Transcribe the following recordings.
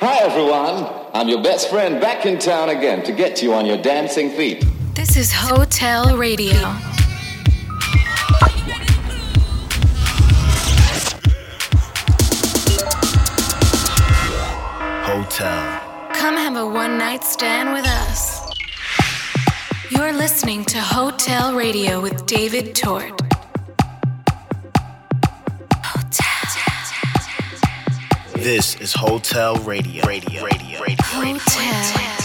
Hi, everyone. I'm your best friend back in town again to get you on your dancing feet. This is Hotel Radio. Hotel. Come have a one night stand with us. You're listening to Hotel Radio with David Tort. This is Hotel Radio. Radio. Radio. Radio. Hotel. Radio.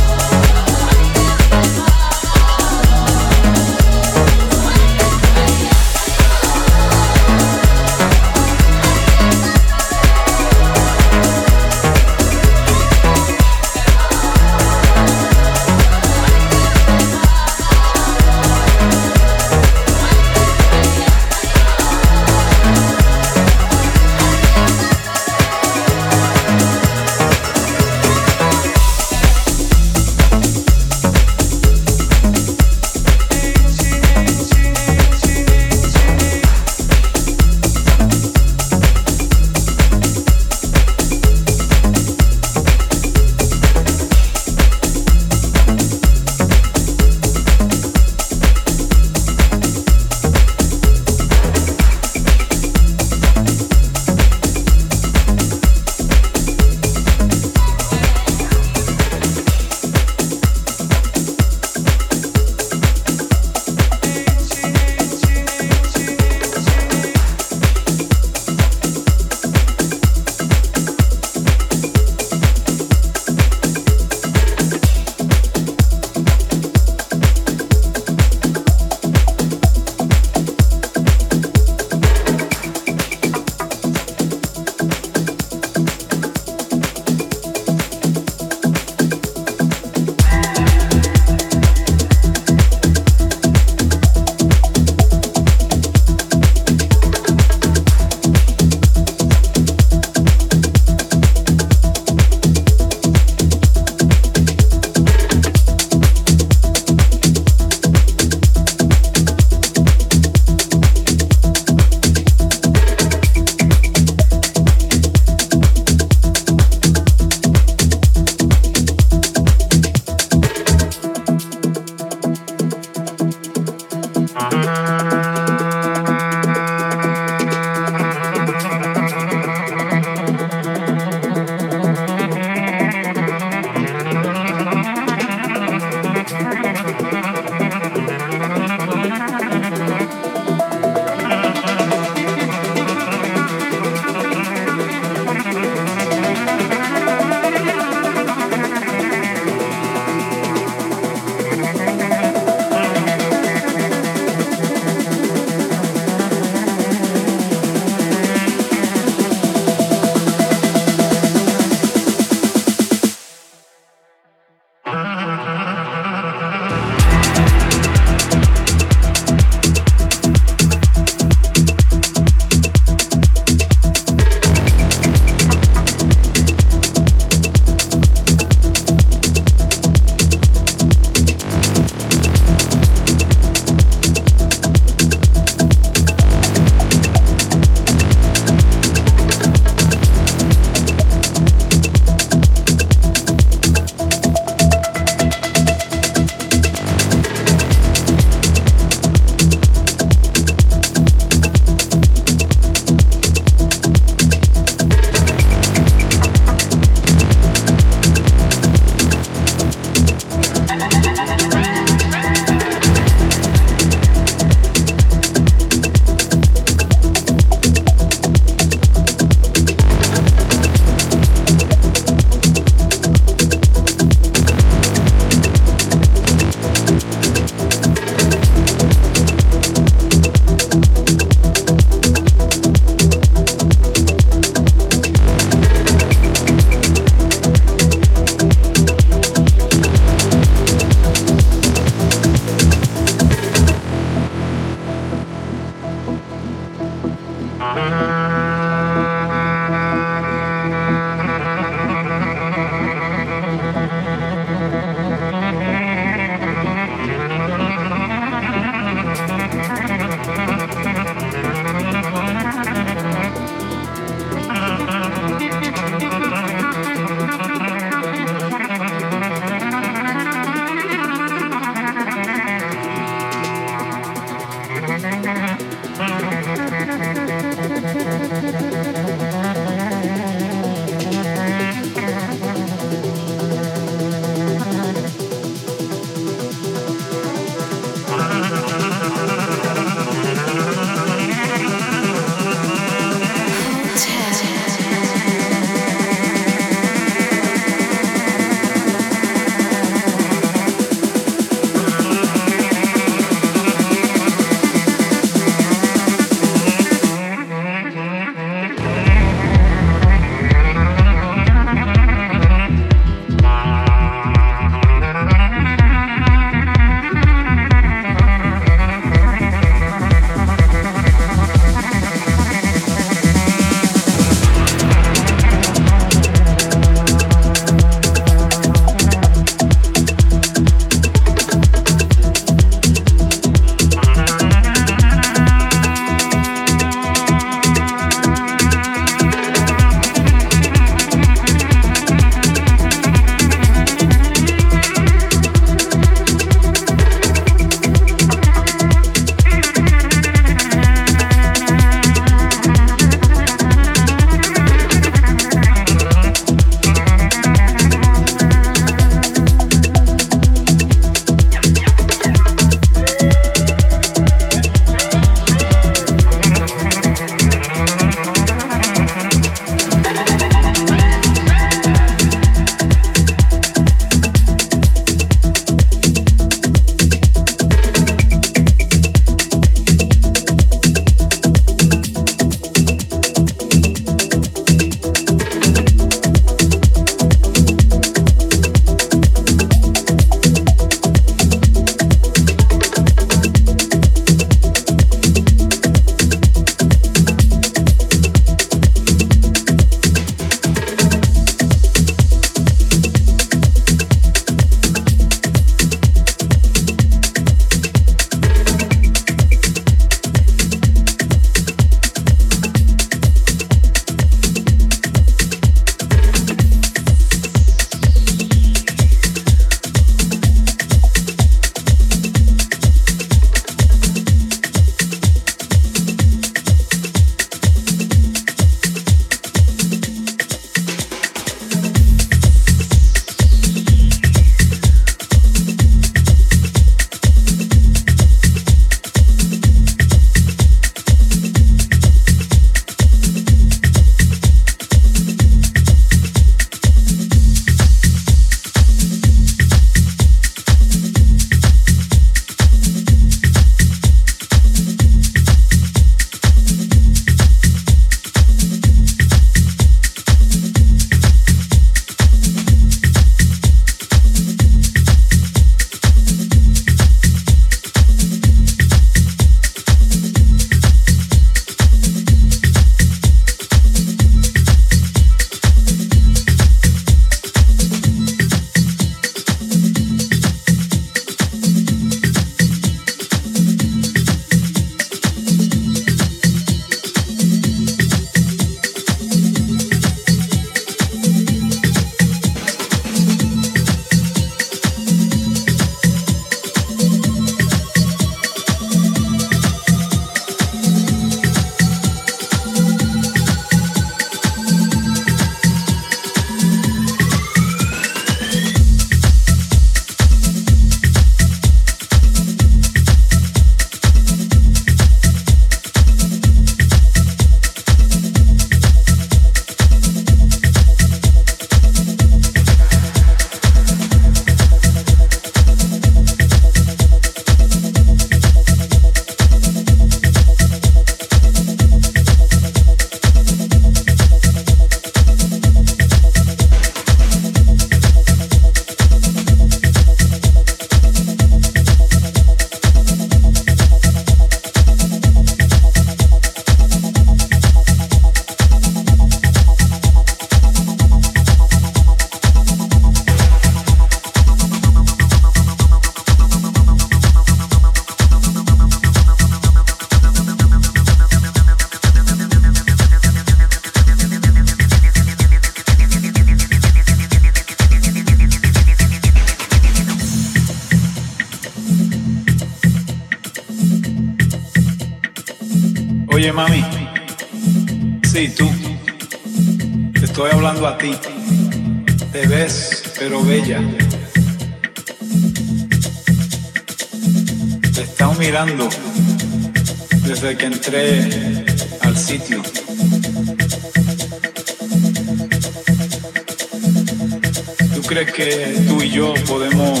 Tú y yo podemos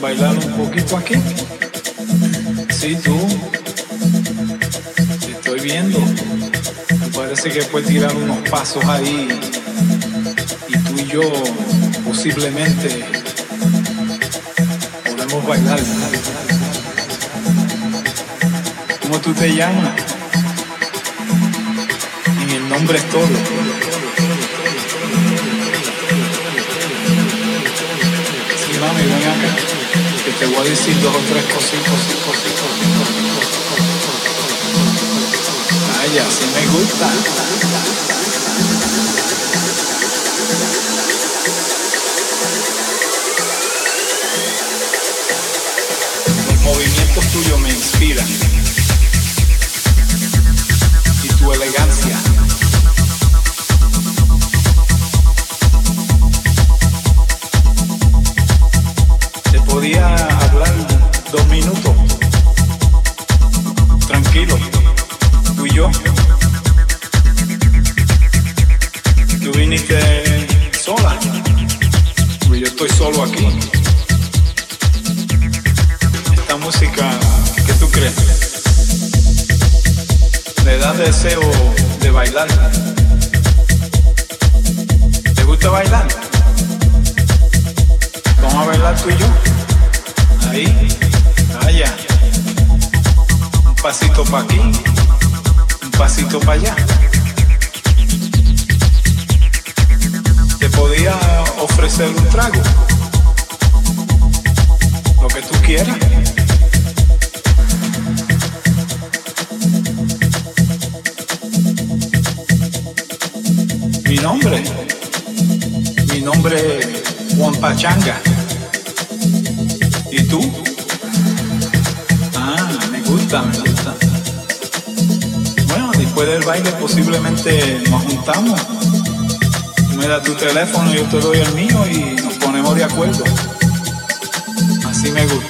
bailar un poquito aquí? Sí, tú. Te estoy viendo. Me parece que puedes tirar unos pasos ahí. Y tú y yo posiblemente podemos bailar. ¿Cómo tú te llamas? En el nombre es todo. Que te voy a decir dos o tres cositas. cositas. Ay, así me gusta. Los movimientos tuyos me inspiran. Y tu elegancia. Podía hablar dos minutos. Tranquilo, tú y yo. Tú viniste sola. Pues yo estoy solo aquí. Esta música, ¿qué tú crees? Me da deseo de bailar. ¿Te gusta bailar? Vamos a bailar tú y yo. Ahí, allá. Un pasito para aquí, un pasito para allá. Te podía ofrecer un trago. Lo que tú quieras. Mi nombre, mi nombre es Juan Pachanga. ¿Y tú? Ah, me gusta, me gusta. Bueno, después del baile posiblemente nos juntamos. Tú me das tu teléfono, yo te doy el mío y nos ponemos de acuerdo. Así me gusta.